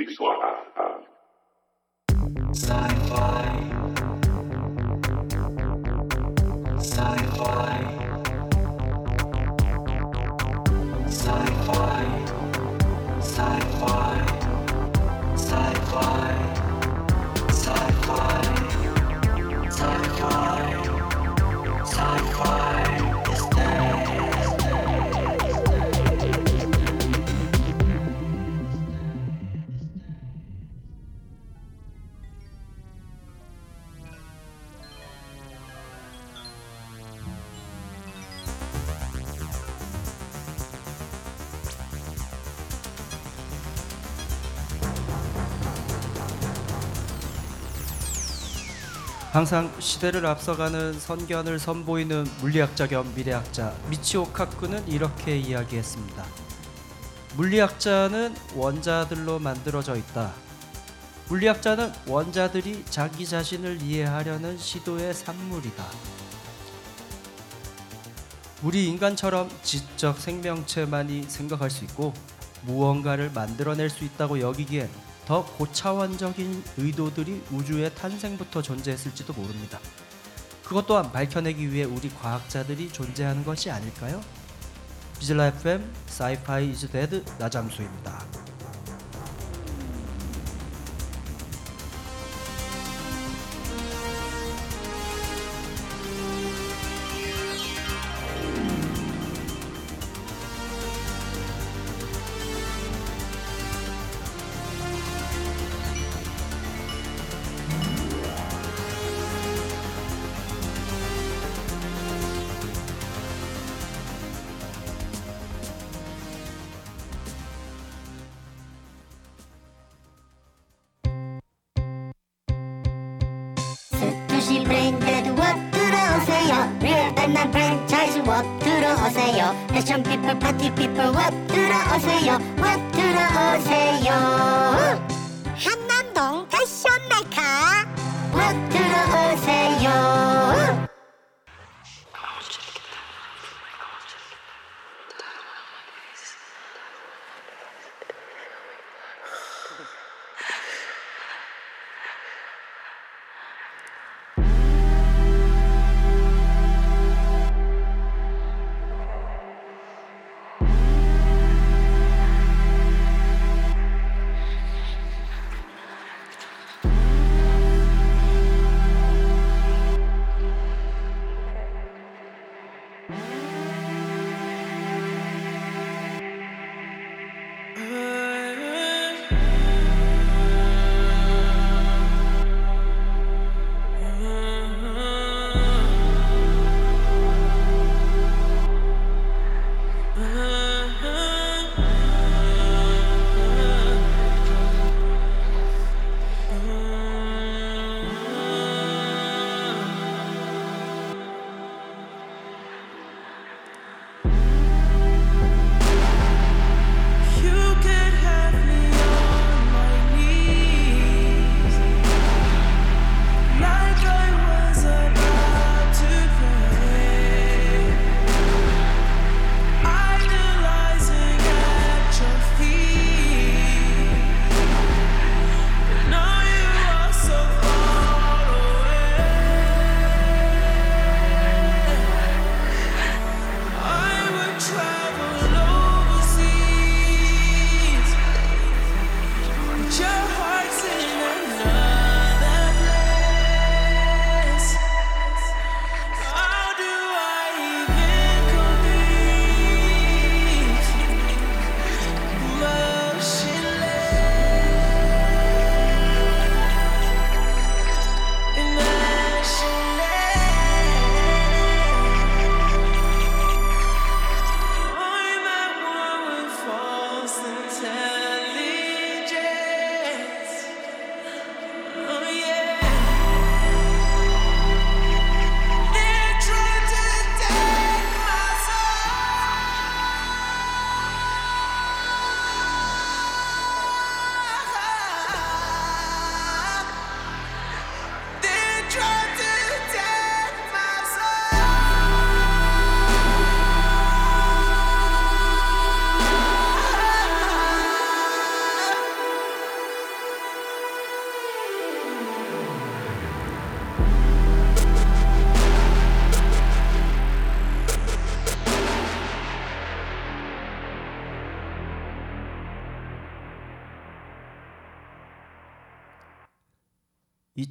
Big Sci-fi. Sci-fi. Sci-fi. Sci-fi. Sci-fi. 항상 시대를 앞서가는 선견을 선보이는 물리학자 겸 미래학자 미치오 카쿠는 이렇게 이야기했습니다. 물리학자는 원자들로 만들어져 있다. 물리학자는 원자들이 자기 자신을 이해하려는 시도의 산물이다. 우리 인간처럼 지적 생명체만이 생각할 수 있고 무언가를 만들어낼 수 있다고 여기기엔 더 고차원적인 의도들이 우주의 탄생부터 존재했을지도 모릅니다. 그것 또한 밝혀내기 위해 우리 과학자들이 존재하는 것이 아닐까요? VISLA FM Sci-Fi Is Dead 나잠수입니다. 프랜차이즈 워 들어오세요 패션 피플 파티 피플 워 들어오세요 워 들어오세요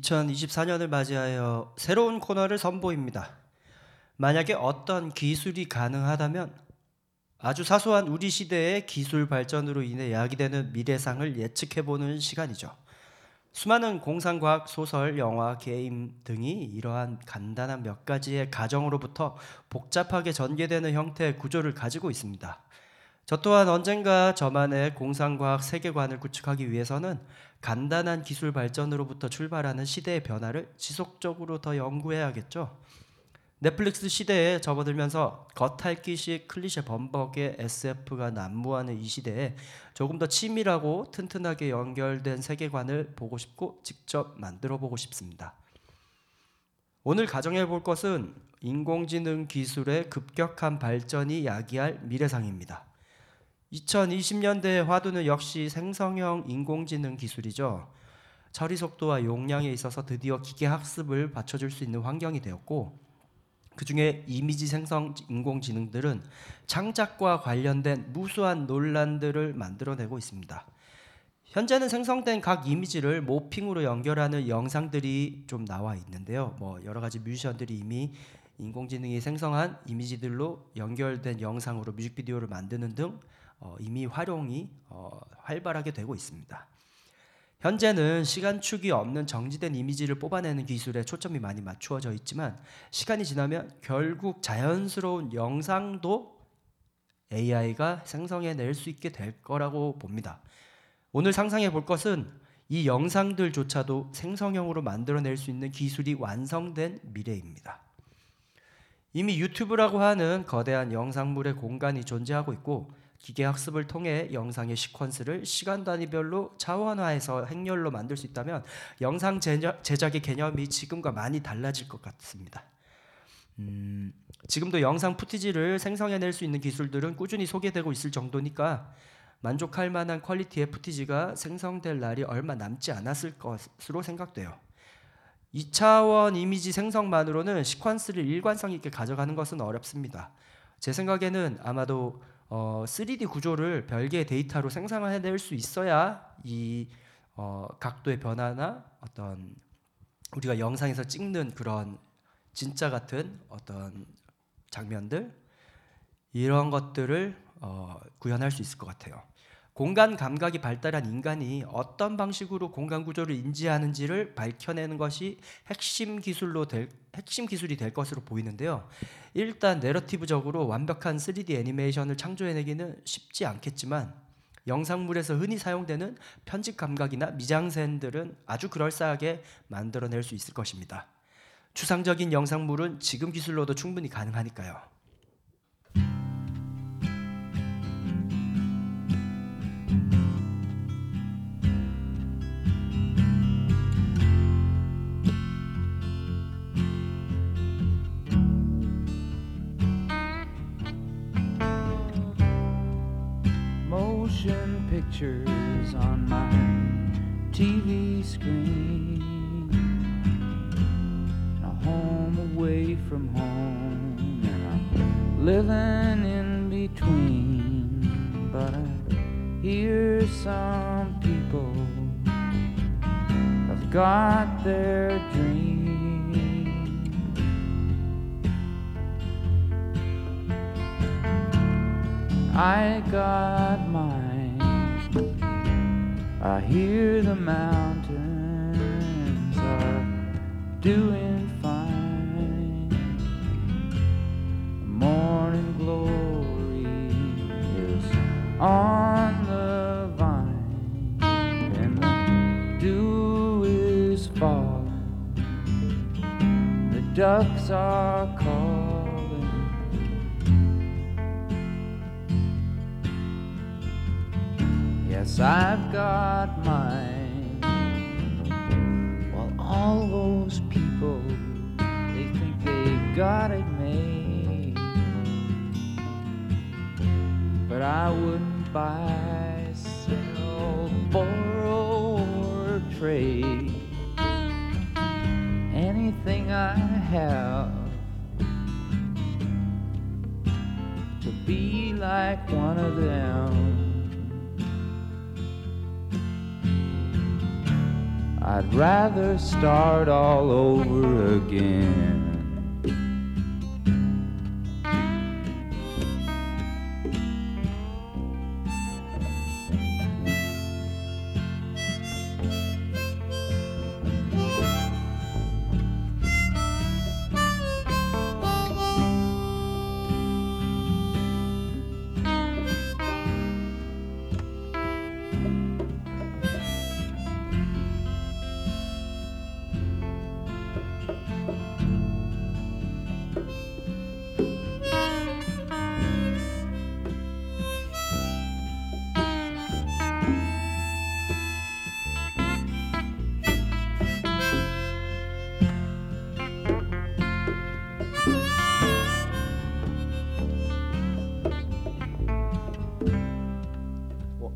2024년을 맞이하여 새로운 코너를 선보입니다. 만약에 어떤 기술이 가능하다면 아주 사소한 우리 시대의 기술 발전으로 인해 야기되는 미래상을 예측해보는 시간이죠. 수많은 공상과학 소설, 영화, 게임 등이 이러한 간단한 몇 가지의 가정으로부터 복잡하게 전개되는 형태의 구조를 가지고 있습니다. 저 또한 언젠가 저만의 공상과학 세계관을 구축하기 위해서는 간단한 기술 발전으로부터 출발하는 시대의 변화를 지속적으로 더 연구해야겠죠. 넷플릭스 시대에 접어들면서 겉핥기식 클리셰 범벅의 SF가 난무하는 이 시대에 조금 더 치밀하고 튼튼하게 연결된 세계관을 보고 싶고 직접 만들어 보고 싶습니다. 오늘 가정해 볼 것은 인공지능 기술의 급격한 발전이 야기할 미래상입니다. 2020년대의 화두는 역시 생성형 인공지능 기술이죠. 처리 속도와 용량에 있어서 드디어 기계 학습을 받쳐줄 수 있는 환경이 되었고 그 중에 이미지 생성 인공지능들은 창작과 관련된 무수한 논란들을 만들어내고 있습니다. 현재는 생성된 각 이미지를 모핑으로 연결하는 영상들이 좀 나와 있는데요. 뭐 여러 가지 뮤지션들이 이미 인공지능이 생성한 이미지들로 연결된 영상으로 뮤직비디오를 만드는 등 어, 이미 활용이 어, 활발하게 되고 있습니다. 현재는 시간축이 없는 정지된 이미지를 뽑아내는 기술에 초점이 많이 맞추어져 있지만 시간이 지나면 결국 자연스러운 영상도 AI가 생성해낼 수 있게 될 거라고 봅니다. 오늘 상상해 볼 것은 이 영상들조차도 생성형으로 만들어낼 수 있는 기술이 완성된 미래입니다. 이미 유튜브라고 하는 거대한 영상물의 공간이 존재하고 있고 기계 학습을 통해 영상의 시퀀스를 시간 단위별로 차원화해서 행렬로 만들 수 있다면 영상 제작의 개념이 지금과 많이 달라질 것 같습니다. 음, 지금도 영상 footage를 생성해낼 수 있는 기술들은 꾸준히 소개되고 있을 정도니까 만족할 만한 quality의 footage가 생성될 날이 얼마 남지 않았을 것으로 생각돼요. 2차원 이미지 생성만으로는 시퀀스를 일관성 있게 가져가는 것은 어렵습니다. 제 생각에는 아마도 어, 3D 구조를 별개의 데이터로 생성해낼 수 있어야 이 어, 각도의 변화나 어떤 우리가 영상에서 찍는 그런 진짜 같은 어떤 장면들 이런 것들을 어, 구현할 수 있을 것 같아요. 공간 감각이 발달한 인간이 어떤 방식으로 공간 구조를 인지하는지를 밝혀내는 것이 핵심 기술로 될 핵심 기술이 될 것으로 보이는데요. 일단 내러티브적으로 완벽한 3D 애니메이션을 창조해내기는 쉽지 않겠지만 영상물에서 흔히 사용되는 편집 감각이나 미장센들은 아주 그럴싸하게 만들어낼 수 있을 것입니다. 추상적인 영상물은 지금 기술로도 충분히 가능하니까요. Pictures on my TV screen. A home away from home, and I'm living in between. But I hear some people have got their dreams. I got mine. I hear the mountains are doing fine. Morning glory is on the vine, and the dew is falling. The ducks are calling. Yes, I've got mine. While all those people, they think they've got it made. But I wouldn't buy, sell, borrow, or trade anything I have to be like one of them. I'd rather start all over again.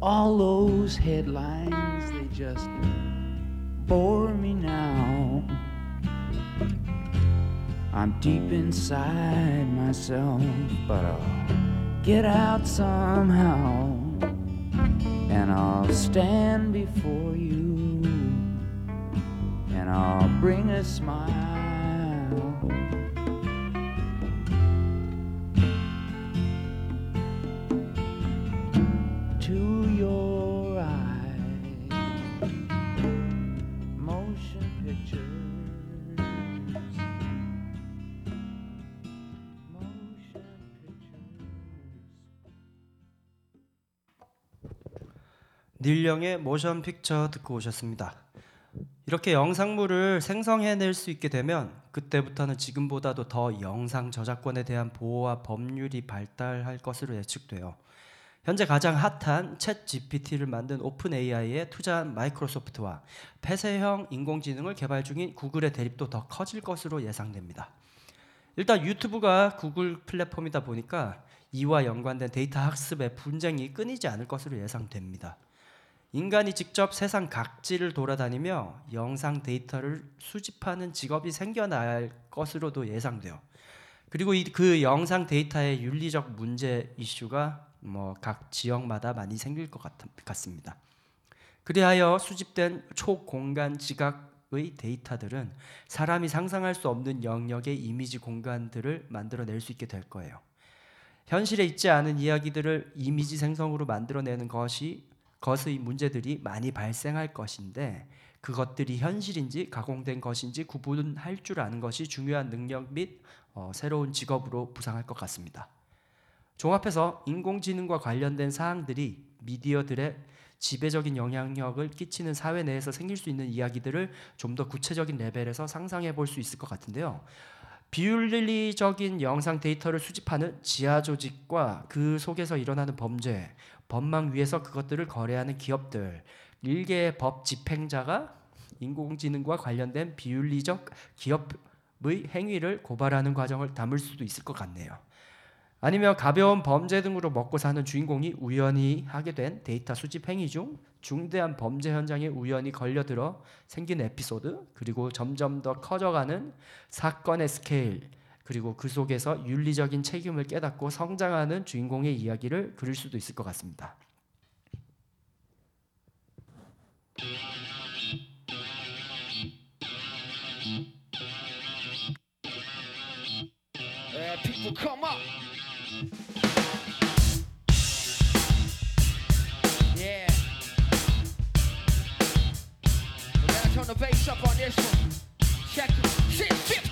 All those headlines, they just bore me now. I'm deep inside myself, but I'll get out somehow. And I'll stand before you, and I'll bring a smile. Neil Young의 Motion Picture 듣고 오셨습니다. 이렇게 영상물을 생성해낼 수 있게 되면 그때부터는 지금보다도 더 영상 저작권에 대한 보호와 법률이 발달할 것으로 예측돼요. 현재 가장 hot한 ChatGPT를 만든 OpenAI에 투자한 마이크로소프트와 폐쇄형 인공지능을 개발 중인 구글의 대립도 더 커질 것으로 예상됩니다. 일단 유튜브가 구글 플랫폼이다 보니까 이와 연관된 데이터 학습의 분쟁이 끊이지 않을 것으로 예상됩니다. 인간이 직접 세상 각지를 돌아다니며 영상 데이터를 수집하는 직업이 생겨날 것으로도 예상돼요. 그리고 이, 그 영상 데이터의 윤리적 문제 이슈가 뭐 각 지역마다 많이 생길 것 같, 같습니다. 그리하여 수집된 초공간 지각의 데이터들은 사람이 상상할 수 없는 영역의 이미지 공간들을 만들어낼 수 있게 될 거예요. 현실에 있지 않은 이야기들을 이미지 생성으로 만들어내는 것이 것의 문제들이 많이 발생할 것인데 그것들이 현실인지 가공된 것인지 구분할 줄 아는 것이 중요한 능력 및 어, 새로운 직업으로 부상할 것 같습니다. 종합해서 인공지능과 관련된 사항들이 미디어들의 지배적인 영향력을 끼치는 사회 내에서 생길 수 있는 이야기들을 좀 더 구체적인 레벨에서 상상해 볼 수 있을 것 같은데요. 비윤리적인 영상 데이터를 수집하는 지하 조직과 그 속에서 일어나는 범죄, 법망 위에서 그것들을 거래하는 기업들, 일개의 법 집행자가 인공지능과 관련된 비윤리적 기업의 행위를 고발하는 과정을 담을 수도 있을 것 같네요. 아니면 가벼운 범죄 등으로 먹고 사는 주인공이 우연히 하게 된 데이터 수집 행위 중 중대한 범죄 현장에 우연히 걸려들어 생긴 에피소드 그리고 점점 더 커져가는 사건의 스케일 그리고 그 속에서 윤리적인 책임을 깨닫고 성장하는 주인공의 이야기를 그릴 수도 있을 것 같습니다. Yeah. Turn the bass up on this one. Check it. Since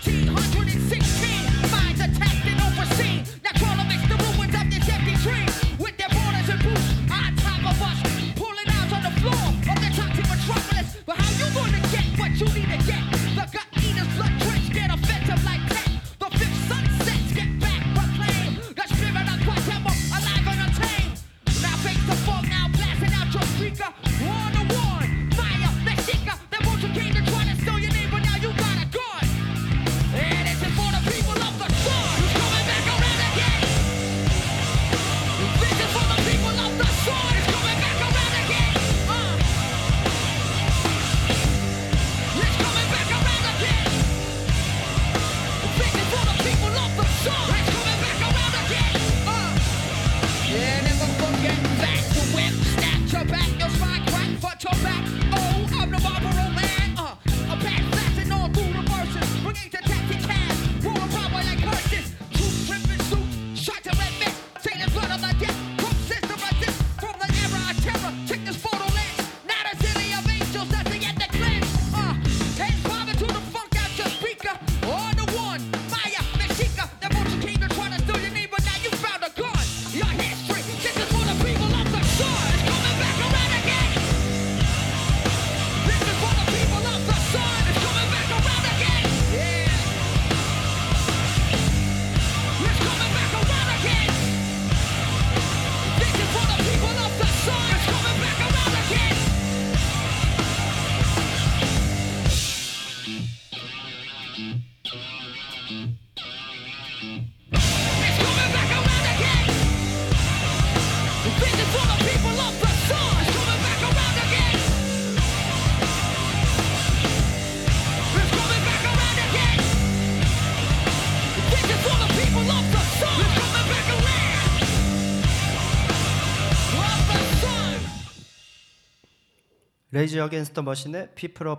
Rage Against the Machine의 People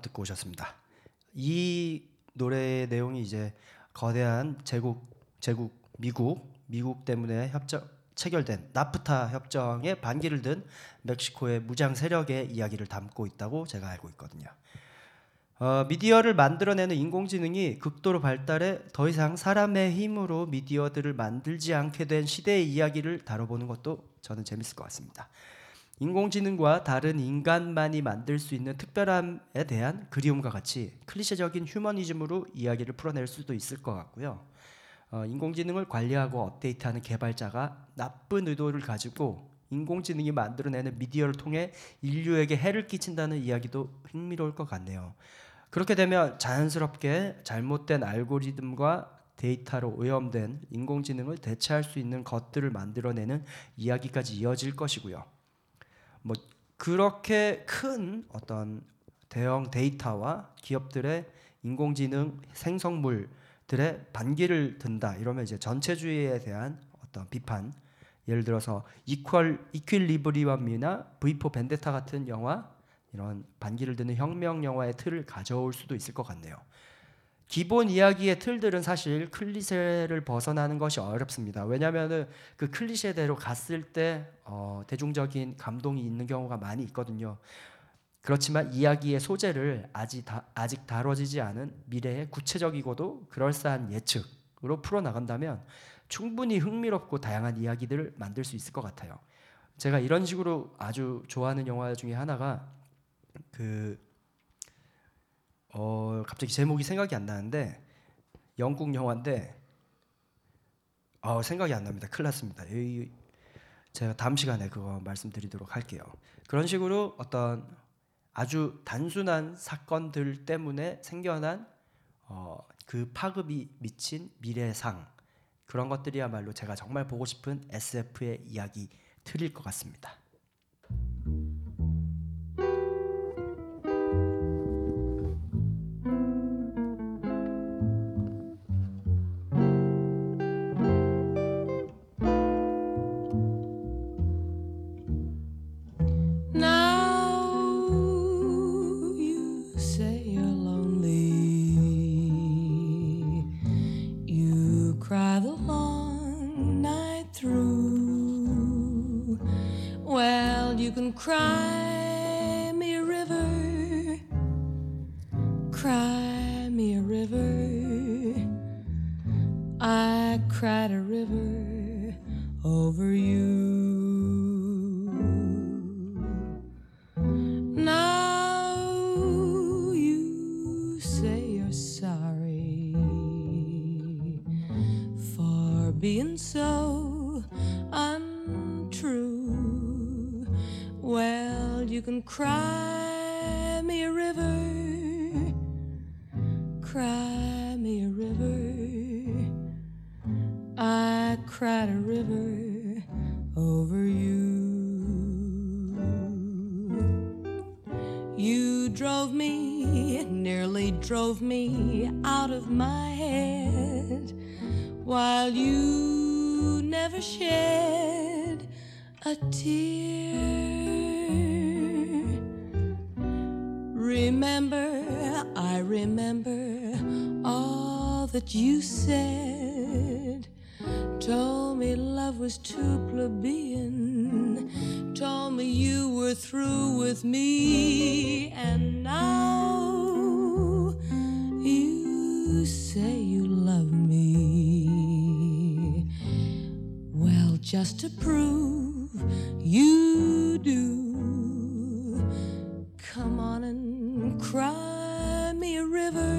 듣고 오셨습니다. 이 노래의 내용이 이제 거대한 제국 제국 미국 미국 때문에 협정 체결된 나프타 협정에 반기를 든 멕시코의 무장 세력의 이야기를 담고 있다고 제가 알고 있거든요. 어, 미디어를 만들어내는 인공지능이 극도로 발달해 더 이상 사람의 힘으로 미디어들을 만들지 않게 된 시대의 이야기를 다뤄보는 것도 저는 재밌을 것 같습니다. 인공지능과 다른 인간만이 만들 수 있는 특별함에 대한 그리움과 같이 클리셰적인 휴머니즘으로 이야기를 풀어낼 수도 있을 것 같고요. 어, 인공지능을 관리하고 업데이트하는 개발자가 나쁜 의도를 가지고 인공지능이 만들어내는 미디어를 통해 인류에게 해를 끼친다는 이야기도 흥미로울 것 같네요. 그렇게 되면 자연스럽게 잘못된 알고리즘과 데이터로 오염된 인공지능을 대체할 수 있는 것들을 만들어내는 이야기까지 이어질 것이고요. 뭐 그렇게 큰 어떤 대형 데이터와 기업들의 인공지능 생성물들의 반기를 든다 이러면 이제 전체주의에 대한 어떤 비판 예를 들어서 이퀄 이퀄리브리엄이나 V4 벤데타 같은 영화 이런 반기를 드는 혁명 영화의 틀을 가져올 수도 있을 것 같네요. 기본 이야기의 틀들은 사실 클리셰를 벗어나는 것이 어렵습니다. 왜냐하면은 그 클리셰대로 갔을 때 어, 대중적인 감동이 있는 경우가 많이 있거든요. 그렇지만 이야기의 소재를 아직, 다, 아직 다뤄지지 않은 미래의 구체적이고도 그럴싸한 예측으로 풀어 나간다면 충분히 흥미롭고 다양한 이야기들을 만들 수 있을 것 같아요. 제가 이런 식으로 아주 좋아하는 영화 중에 하나가 그 어, 갑자기 제목이 생각이 안 나는데 영국 영화인데 어, 생각이 안 납니다. 큰일 났습니다. 이, 제가 다음 시간에 그거 말씀드리도록 할게요. 그런 식으로 어떤 아주 단순한 사건들 때문에 생겨난 어, 그 파급이 미친 미래상 그런 것들이야말로 제가 정말 보고 싶은 SF의 이야기 틀일 것 같습니다. You can cry just to prove you do, come on and cry me a river.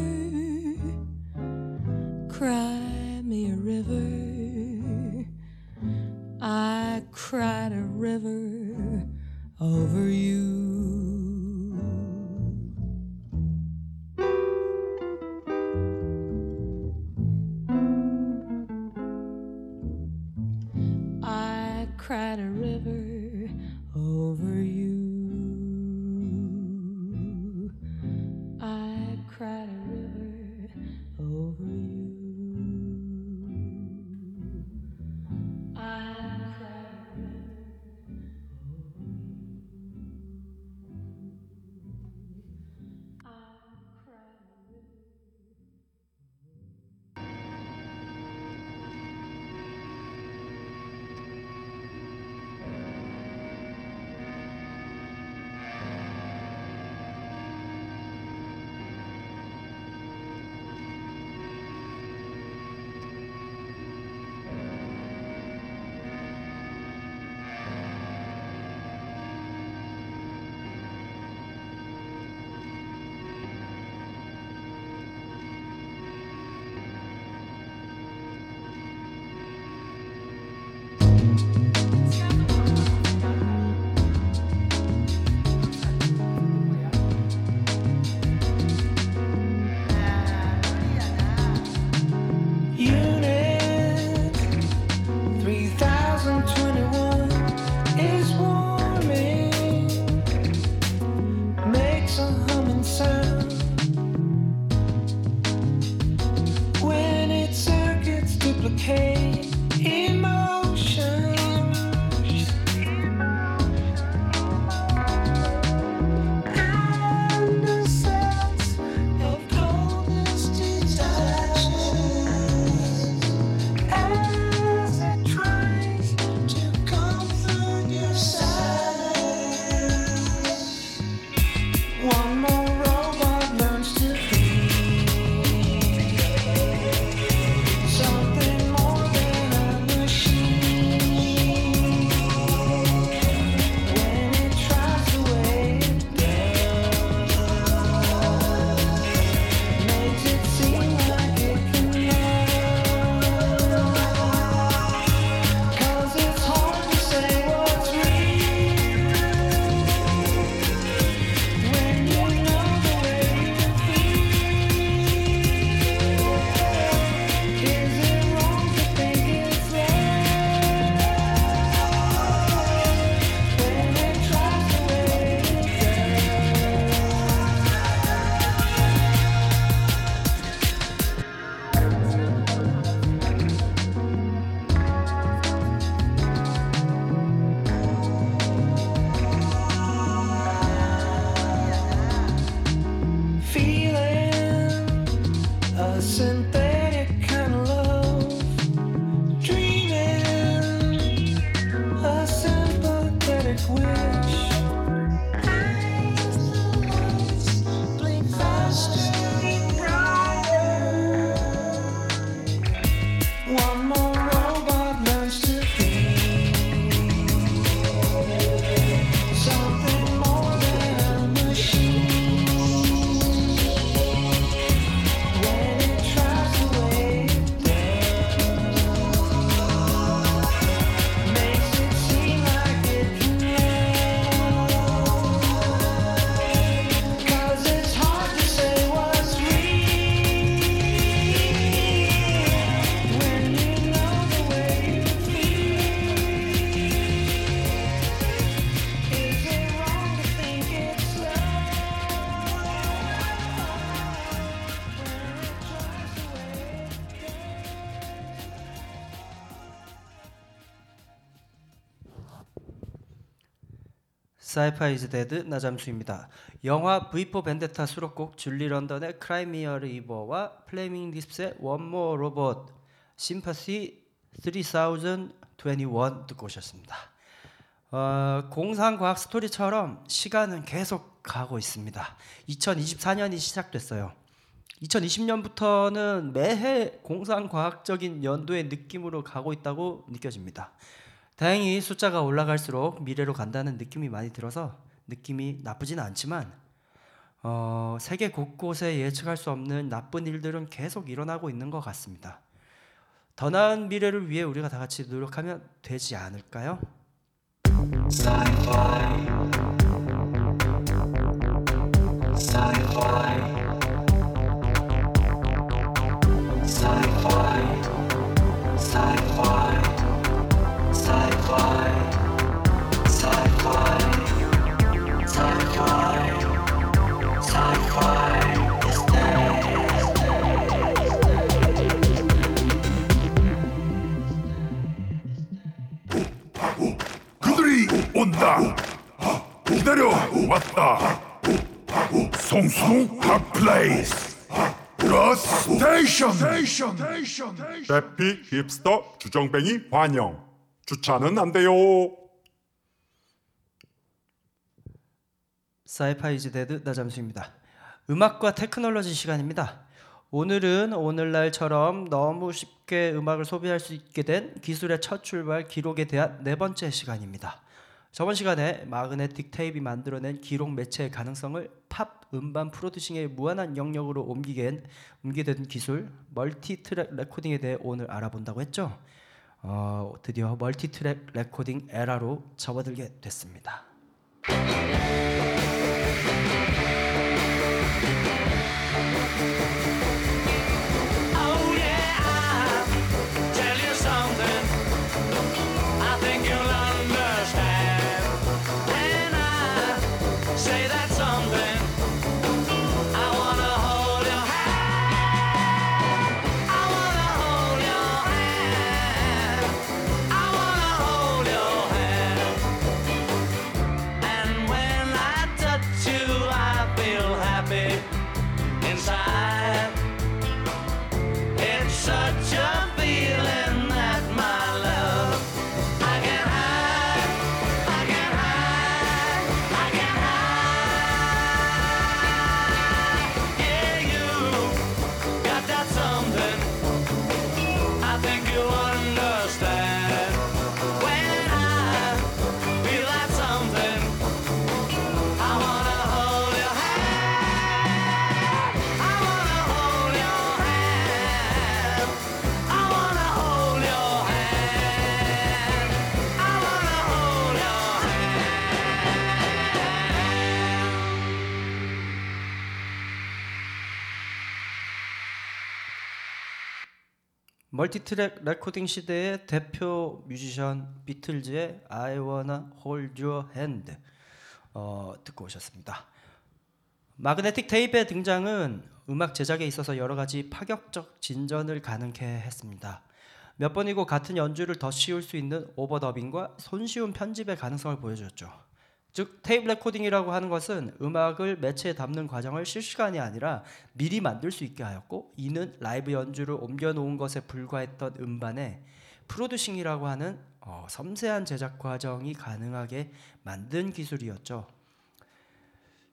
Sci-Fi Is Dead 나잠수입니다. 영화 V for Vendetta 수록곡 줄리 런던의 크라이미어 리버와 플레밍 립스의 More Robot Sympathy 3021 듣고 오셨습니다. 어, 공상과학 스토리처럼 시간은 계속 가고 있습니다. 2024년이 시작됐어요. 2020년부터는 매해 공상과학적인 연도의 느낌으로 가고 있다고 느껴집니다. 다행히 숫자가 올라갈수록 미래로 간다는 느낌이 많이 들어서 느낌이 나쁘진 않지만 어, 세계 곳곳에 예측할 수 없는 나쁜 일들은 계속 일어나고 있는 것 같습니다. 더 나은 미래를 위해 우리가 다 같이 노력하면 되지 않을까요? 그들이 온다. 기다려 왔다. 송송 핫플레이스. 그 station. 대피 힙스터 주정뱅이 환영. 주차는 안 돼요. Sci-Fi Is Dead 나잠수입니다. 음악과 테크놀로지 시간입니다. 오늘은 오늘날처럼 너무 쉽게 음악을 소비할 수 있게 된 기술의 첫 출발 기록에 대한 네 번째 시간입니다. 저번 시간에 마그네틱 테이프이 만들어낸 기록 매체의 가능성을 팝 음반 producing의 무한한 영역으로 옮기게 옮기게 된 기술 multi-track recording에 대해 오늘 알아본다고 했죠. 어, 드디어 multi-track recording era로 접어들게 됐습니다. multi-track recording 시대의 대표 뮤지션 비틀즈의 I Wanna Hold Your Hand 어, 듣고 오셨습니다. 마그네틱 테이프의 등장은 음악 제작에 있어서 여러 가지 파격적 진전을 가능케 했습니다. 몇 번이고 같은 연주를 더 씌울 수 있는 overdubbing과 손쉬운 편집의 가능성을 보여줬죠. 즉 테이프 레코딩이라고 하는 것은 음악을 매체에 담는 과정을 실시간이 아니라 미리 만들 수 있게 하였고 이는 라이브 연주를 옮겨 놓은 것에 불과했던 음반에 producing이라고 하는 어, 섬세한 제작 과정이 가능하게 만든 기술이었죠.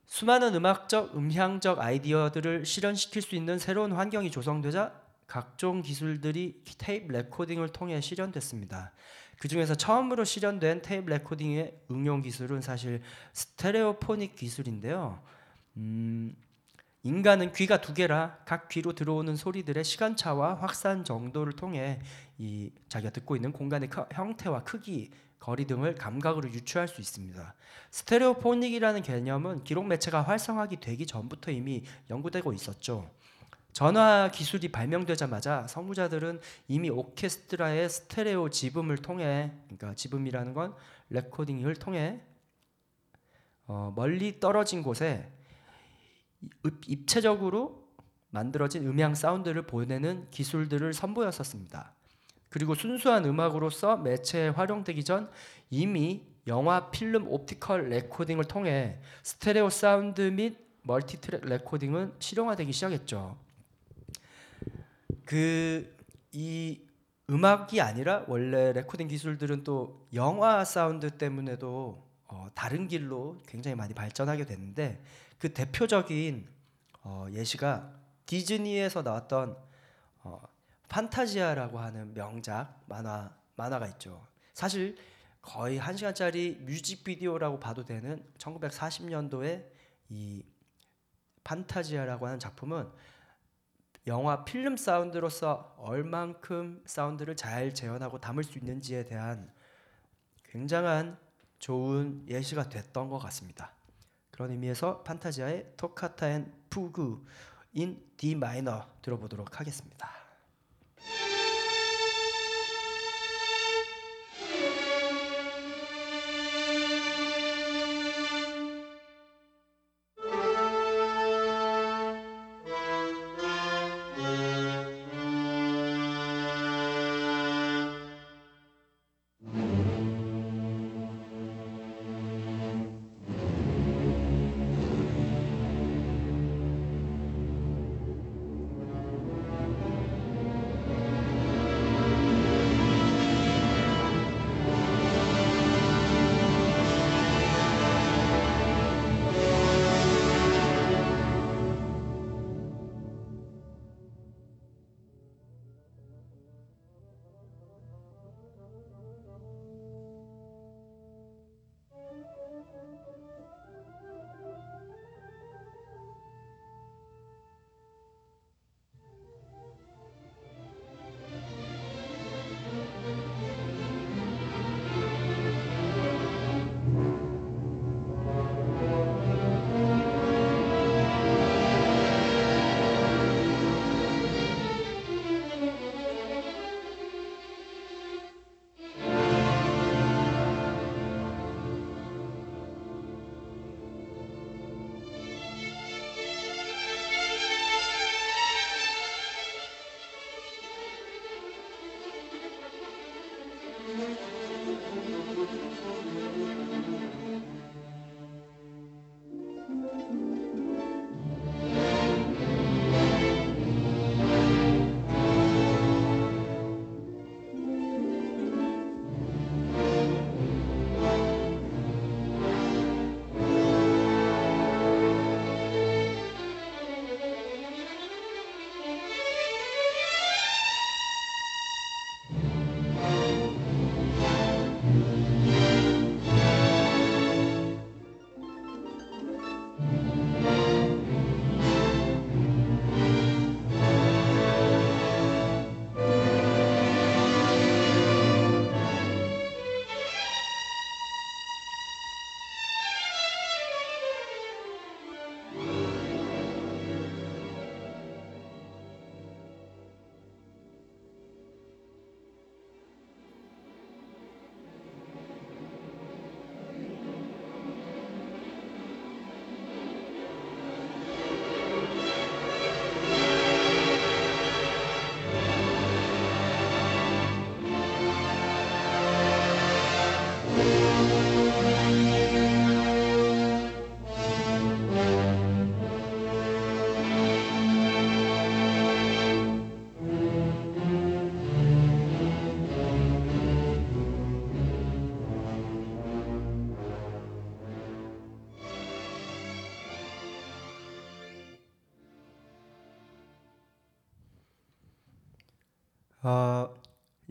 수많은 음악적, 음향적 아이디어들을 실현시킬 수 있는 새로운 환경이 조성되자 각종 기술들이 테이프 레코딩을 통해 실현됐습니다. 그 중에서 처음으로 실현된 테이프 레코딩의 응용 기술은 사실 stereophonic 기술인데요. 음, 인간은 귀가 두 개라 각 귀로 들어오는 소리들의 시간차와 확산 정도를 통해 이 자기가 듣고 있는 공간의 크- 형태와 크기, 거리 등을 감각으로 유추할 수 있습니다. stereophonic이라는 개념은 기록 매체가 활성화가 되기 전부터 이미 연구되고 있었죠. 전화 기술이 발명되자마자 선구자들은 이미 오케스트라의 스테레오 집음을 통해 그러니까 집음이라는 건 레코딩을 통해 어, 멀리 떨어진 곳에 입- 입체적으로 만들어진 음향 사운드를 보내는 기술들을 선보였었습니다. 그리고 순수한 음악으로서 매체에 활용되기 전 이미 영화, 필름, optical recording을 통해 스테레오 사운드 및 multi-track recording은 실용화되기 시작했죠. 그 이 음악이 아니라 원래 레코딩 기술들은 또 영화 사운드 때문에도 어, 다른 길로 굉장히 많이 발전하게 됐는데 그 대표적인 어, 예시가 디즈니에서 나왔던 어, 판타지아라고 하는 명작 만화 만화가 있죠. 사실 거의 한 시간짜리 뮤직비디오라고 봐도 되는 1940년도에 이 판타지아라고 하는 작품은 영화 필름 사운드로서 얼만큼 사운드를 잘 재현하고 담을 수 있는지에 대한 굉장한 좋은 예시가 됐던 것 같습니다. 그런 의미에서 판타지아의 Toccata and Fugue in D minor 들어보도록 하겠습니다.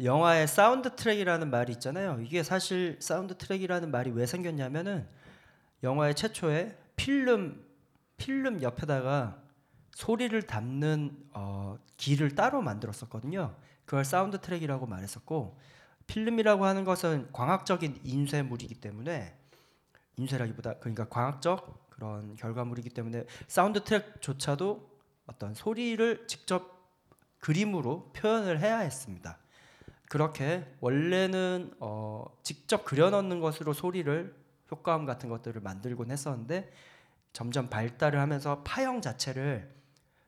영화의 사운드 트랙이라는 말이 있잖아요. 이게 사실 사운드 트랙이라는 말이 왜 생겼냐면은 영화의 최초에 필름 필름 옆에다가 소리를 담는 어, 길을 따로 만들었었거든요. 그걸 사운드 트랙이라고 말했었고 필름이라고 하는 것은 광학적인 인쇄물이기 때문에 인쇄라기보다 그러니까 광학적 그런 결과물이기 때문에 사운드 트랙조차도 어떤 소리를 직접 그림으로 표현을 해야 했습니다. 그렇게 원래는 어, 직접 그려넣는 것으로 소리를 효과음 같은 것들을 만들곤 했었는데 점점 발달을 하면서 파형 자체를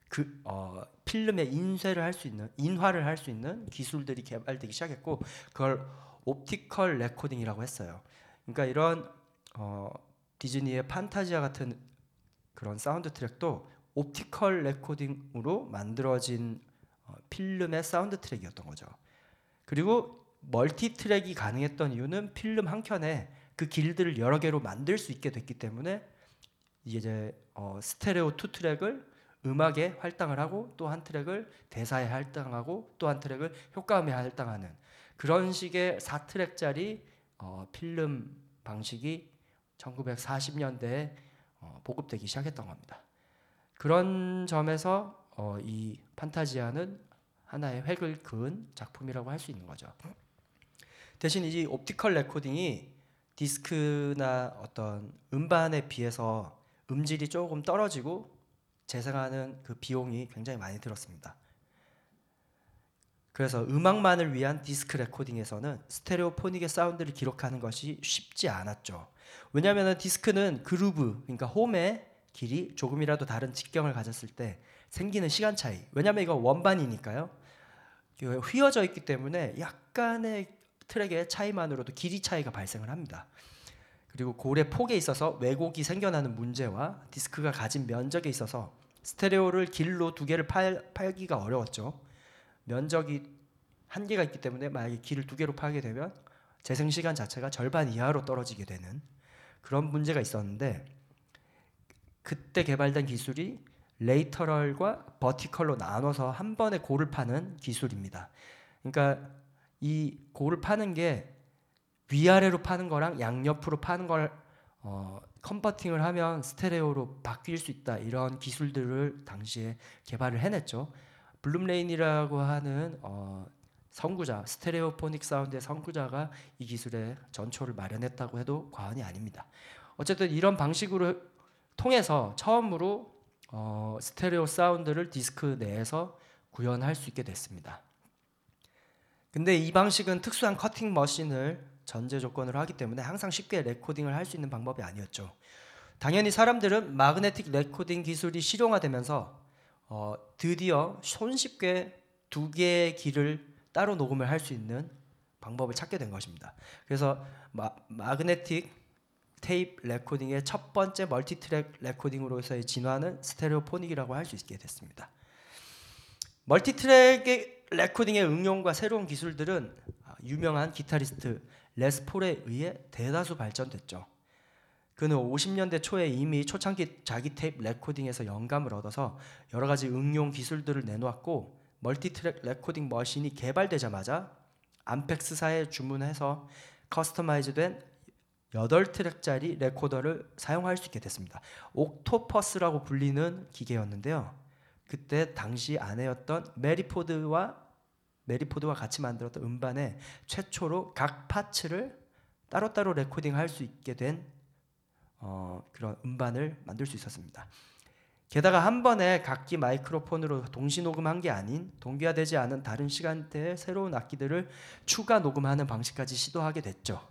그 어, 필름에 인쇄를 할 수 있는 인화를 할 수 있는 기술들이 개발되기 시작했고 그걸 옵티컬 레코딩이라고 했어요. 그러니까 이런 어, 디즈니의 판타지아 같은 그런 사운드 트랙도 optical recording으로 만들어진 어, 필름의 사운드 트랙이었던 거죠. 그리고 multi track이 가능했던 이유는 필름 한 켠에 그 길들을 여러 개로 만들 수 있게 됐기 때문에 이제 어, 스테레오 two track을 음악에 할당을 하고 또 한 트랙을 대사에 할당하고 또 한 트랙을 효과음에 할당하는 그런 식의 4트랙짜리 어, 필름 방식이 1940년대에 어, 보급되기 시작했던 겁니다. 그런 점에서 어, 이 판타지아는 하나의 획을 그은 작품이라고 할 수 있는 거죠. 대신 이 옵티컬 레코딩이 디스크나 어떤 음반에 비해서 음질이 조금 떨어지고 재생하는 그 비용이 굉장히 많이 들었습니다. 그래서 음악만을 위한 디스크 레코딩에서는 스테레오포닉의 사운드를 기록하는 것이 쉽지 않았죠. 왜냐하면 디스크는 그루브, 그러니까 홈의 길이 조금이라도 다른 직경을 가졌을 때 생기는 시간 차이. 왜냐하면 이거 원반이니까요. 이거 휘어져 있기 때문에 약간의 트랙의 차이만으로도 길이 차이가 발생을 합니다. 그리고 고래 폭에 있어서 왜곡이 생겨나는 문제와 디스크가 가진 면적에 있어서 스테레오를 길로 두 개를 팔, 팔기가 어려웠죠. 면적이 한계가 있기 때문에 만약에 길을 두 개로 팔게 되면 재생 시간 자체가 절반 이하로 떨어지게 되는 그런 문제가 있었는데 그때 개발된 기술이 레이터럴과 버티컬로 나눠서 한 번에 골을 파는 기술입니다. 그러니까 이 골을 파는 게 위아래로 파는 거랑 양옆으로 파는 걸 어, converting을 하면 스테레오로 바뀔 수 있다 이런 기술들을 당시에 개발을 해냈죠. 블룸라인이라고 하는 어, 선구자 stereophonic 사운드의 선구자가 이 기술의 전초를 마련했다고 해도 과언이 아닙니다. 어쨌든 이런 방식으로 통해서 처음으로 어, 스테레오 사운드를 디스크 내에서 구현할 수 있게 됐습니다. 근데 이 방식은 특수한 cutting machine을 전제 조건으로 하기 때문에 항상 쉽게 레코딩을 할 수 있는 방법이 아니었죠. 당연히 사람들은 magnetic recording 기술이 실용화되면서 어, 드디어 손쉽게 두 개의 길을 따로 녹음을 할 수 있는 방법을 찾게 된 것입니다. 그래서 마, magnetic tape recording의 첫 번째 multitrack recording으로서의 진화는 stereophonic이라고 할 수 있게 됐습니다. multitrack의 레코딩의 응용과 새로운 기술들은 아, 유명한 기타리스트 레스폴에 의해 대다수 발전됐죠. 그는 50년대 초에 이미 초창기 자기 테이프 레코딩에서 영감을 얻어서 여러 가지 응용 기술들을 내놓았고 multitrack recording machine이 개발되자마자 암펙스사에 주문해서 customize된 8 트랙짜리 레코더를 사용할 수 있게 됐습니다. 옥토퍼스라고 불리는 기계였는데요. 그때 당시 아내였던 메리포드와 메리포드와 같이 만들었던 음반에 최초로 각 파츠를 따로따로 레코딩할 수 있게 된 어, 그런 음반을 만들 수 있었습니다. 게다가 한 번에 각기 마이크로폰으로 동시 녹음한 게 아닌 동기화되지 않은 다른 시간대의 새로운 악기들을 추가 녹음하는 방식까지 시도하게 됐죠.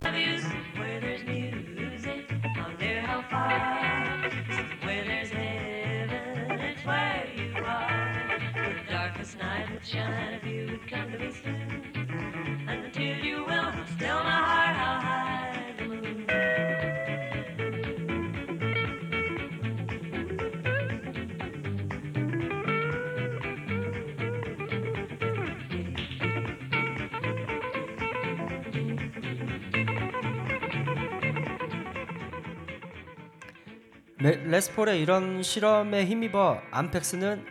레, 레스폴의 이런 실험에 힘입어 암펙스는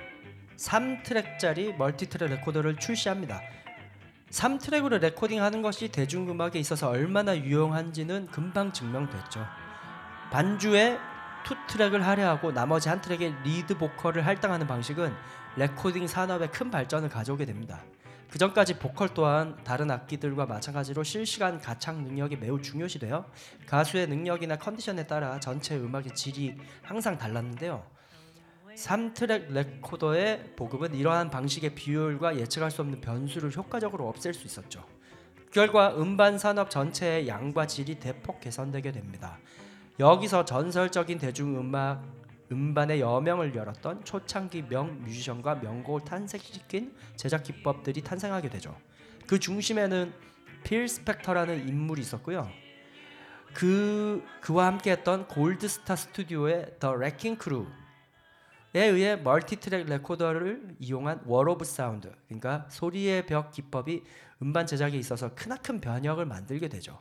3트랙짜리 multitrack 레코더를 출시합니다. 3트랙으로 레코딩하는 것이 대중음악에 있어서 얼마나 유용한지는 금방 증명됐죠. 반주에 two track을 할애하고 나머지 한 트랙에 lead vocal을 할당하는 방식은 레코딩 산업에 큰 발전을 가져오게 됩니다. 그 전까지 보컬 또한 다른 악기들과 마찬가지로 실시간 가창 능력이 매우 중요시되어 가수의 능력이나 컨디션에 따라 전체 음악의 질이 항상 달랐는데요. 3트랙 레코더의 보급은 이러한 방식의 비효율과 예측할 수 없는 변수를 효과적으로 없앨 수 있었죠. 그 결과 음반 산업 전체의 양과 질이 대폭 개선되게 됩니다. 여기서 전설적인 대중음악 음반의 여명을 열었던 초창기 명 뮤지션과 명곡을 탄생시킨 제작 기법들이 탄생하게 되죠. 그 중심에는 필 스펙터라는 인물이 있었고요. 그 그와 함께했던 골드스타 스튜디오의 The Wrecking Crew에 의해 multitrack 레코더를 이용한 Wall of Sound, 그러니까 소리의 벽 기법이 음반 제작에 있어서 크나큰 변혁을 만들게 되죠.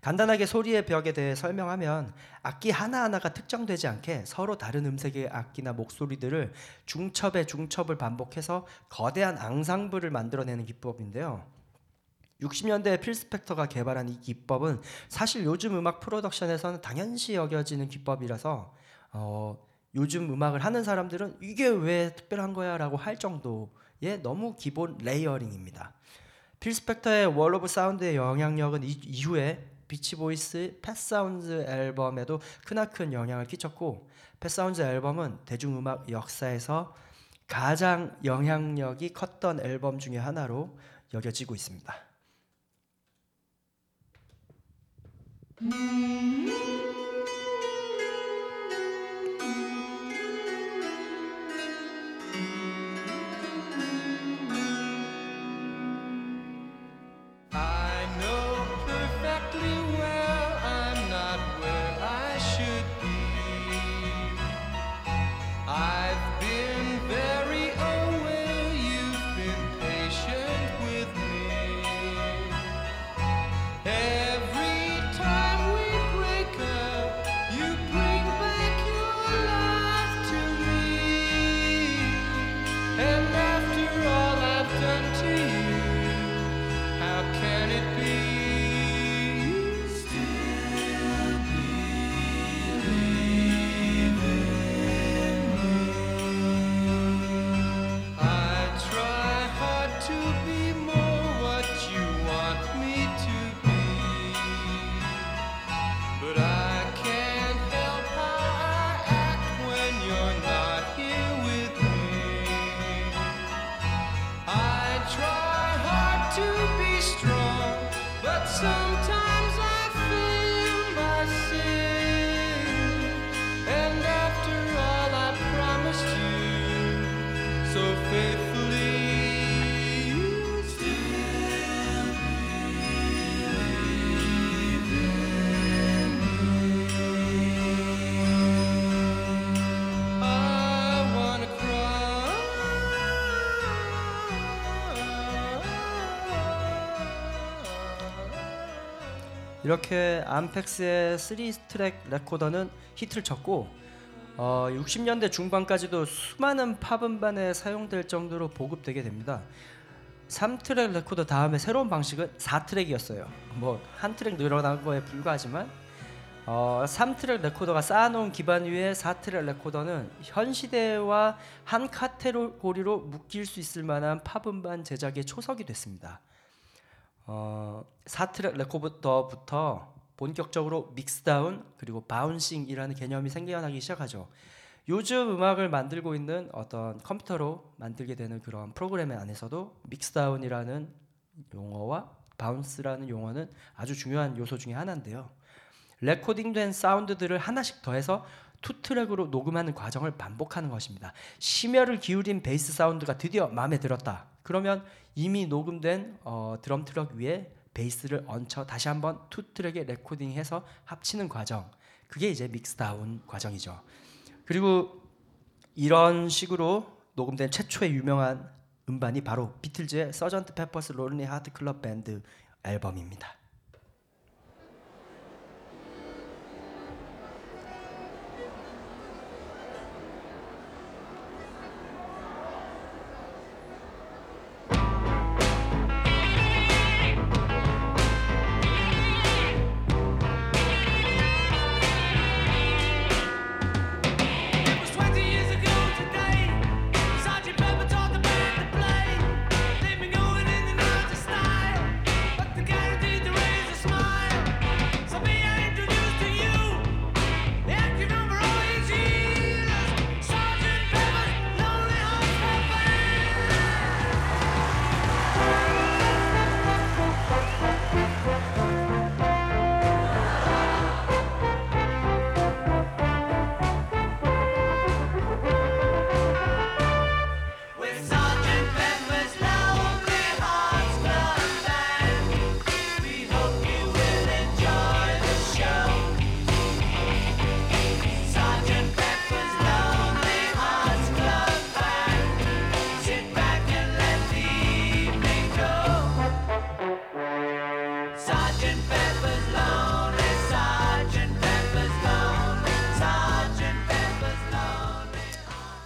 간단하게 소리의 벽에 대해 설명하면 악기 하나하나가 특정되지 않게 서로 다른 음색의 악기나 목소리들을 중첩에 중첩을 반복해서 거대한 앙상블을 만들어내는 기법인데요. 60년대에 필 스펙터가 개발한 이 기법은 사실 요즘 음악 프로덕션에서는 당연시 여겨지는 기법이라서 어, 요즘 음악을 하는 사람들은 이게 왜 특별한 거야 라고 할 정도의 너무 기본 layering입니다. 필 스펙터의 Wall of Sound의 영향력은 이, 이후에 비치보이스 Pet Sounds 앨범에도 크나큰 영향을 끼쳤고 펫사운드 앨범은 대중음악 역사에서 가장 영향력이 컸던 앨범 중의 하나로 여겨지고 있습니다. 이렇게 암펙스의 3트랙 레코더는 히트를 쳤고 어, 60년대 중반까지도 수많은 팝 음반에 사용될 정도로 보급되게 됩니다. 3트랙 레코더 다음에 새로운 방식은 4트랙이었어요. 뭐 한 트랙 늘어난 거에 불과하지만 어, 3트랙 레코더가 쌓아놓은 기반 위에 4트랙 레코더는 현 시대와 한 카테고리로 묶일 수 있을 만한 팝 음반 제작의 초석이 됐습니다. 어, 4트랙 레코더부터 본격적으로 mixdown 그리고 bouncing이라는 개념이 생겨나기 시작하죠. 요즘 음악을 만들고 있는 어떤 컴퓨터로 만들게 되는 그런 프로그램 안에서도 mixdown이라는 용어와 bounce라는 용어는 아주 중요한 요소 중에 하나인데요. 레코딩된 사운드들을 하나씩 더해서 two track으로 녹음하는 과정을 반복하는 것입니다. 심혈을 기울인 베이스 사운드가 드디어 마음에 들었다. 그러면 이미 녹음된 어, 드럼 트랙 위에 베이스를 얹혀 다시 한번 two track에 레코딩해서 합치는 과정. 그게 이제 mixdown 과정이죠. 그리고 이런 식으로 녹음된 최초의 유명한 음반이 바로 비틀즈의 Sgt. Pepper's Lonely Hearts Club Band 앨범입니다.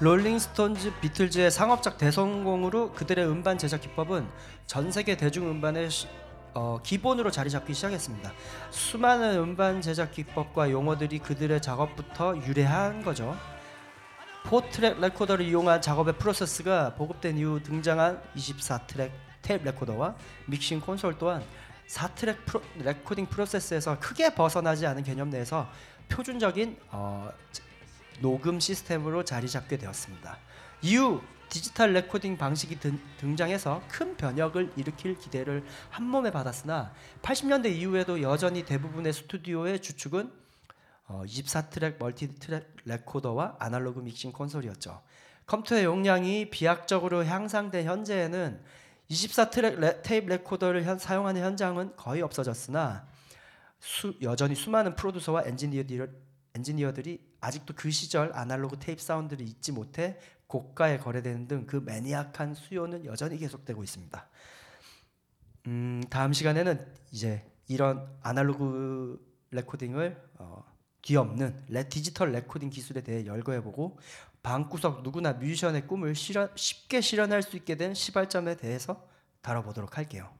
롤링스톤즈 비틀즈의 상업적 대성공으로 그들의 음반 제작 기법은 전 세계 대중 음반의 시- 어, 기본으로 자리 잡기 시작했습니다. 수많은 음반 제작 기법과 용어들이 그들의 작업부터 유래한 거죠. four track 레코더를 이용한 작업의 프로세스가 보급된 이후 등장한 24트랙 테이프 레코더와 mixing console 또한 4트랙 프로, 레코딩 프로세스에서 크게 벗어나지 않은 개념 내에서 표준적인 어, 녹음 시스템으로 자리 잡게 되었습니다. 이후 디지털 레코딩 방식이 든- 등장해서 큰 변혁을 일으킬 기대를 한 몸에 받았으나 80년대 이후에도 여전히 대부분의 스튜디오의 주축은 어, 24트랙 multitrack 레코더와 아날로그 믹싱 콘솔이었죠. 컴퓨터의 용량이 비약적으로 향상된 현재에는 24트랙 레, 테이프 레코더를 현, 사용하는 현장은 거의 없어졌으나 수, 여전히 수많은 프로듀서와 엔지니어들, 엔지니어들이 아직도 그 시절 아날로그 테이프 사운드를 잊지 못해 고가에 거래되는 등 그 maniac한 수요는 여전히 계속되고 있습니다. 음, 다음 시간에는 이제 이런 아날로그 레코딩을 어, 뒤엎는 레, 디지털 레코딩 기술에 대해 열거해보고 방구석 누구나 뮤지션의 꿈을 실현, 쉽게 실현할 수 있게 된 시발점에 대해서 다뤄보도록 할게요.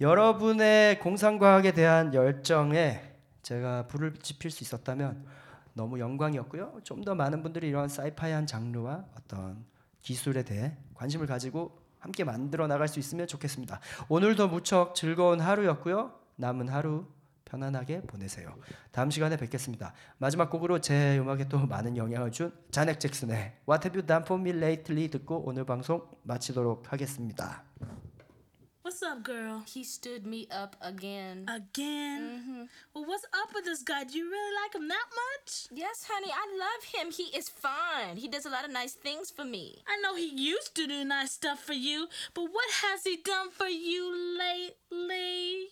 여러분의 공상과학에 대한 열정에 제가 불을 지필 수 있었다면 너무 영광이었고요. 좀 더 많은 분들이 이런 사이파이한 장르와 어떤 기술에 대해 관심을 가지고 함께 만들어 나갈 수 있으면 좋겠습니다. 오늘도 무척 즐거운 하루였고요. 남은 하루 편안하게 보내세요. 다음 시간에 뵙겠습니다. 마지막 곡으로 제 음악에 또 많은 영향을 준 자넥 잭슨의 What Have You Done For Me Lately 듣고 오늘 방송 마치도록 하겠습니다. What's up, girl? He stood me up again. Again? Mm-hmm. Well, what's up with this guy? Do you really like him that much? Yes, honey, I love him. He is fine. He does a lot of nice things for me. I know he used to do nice stuff for you, but what has he done for you lately?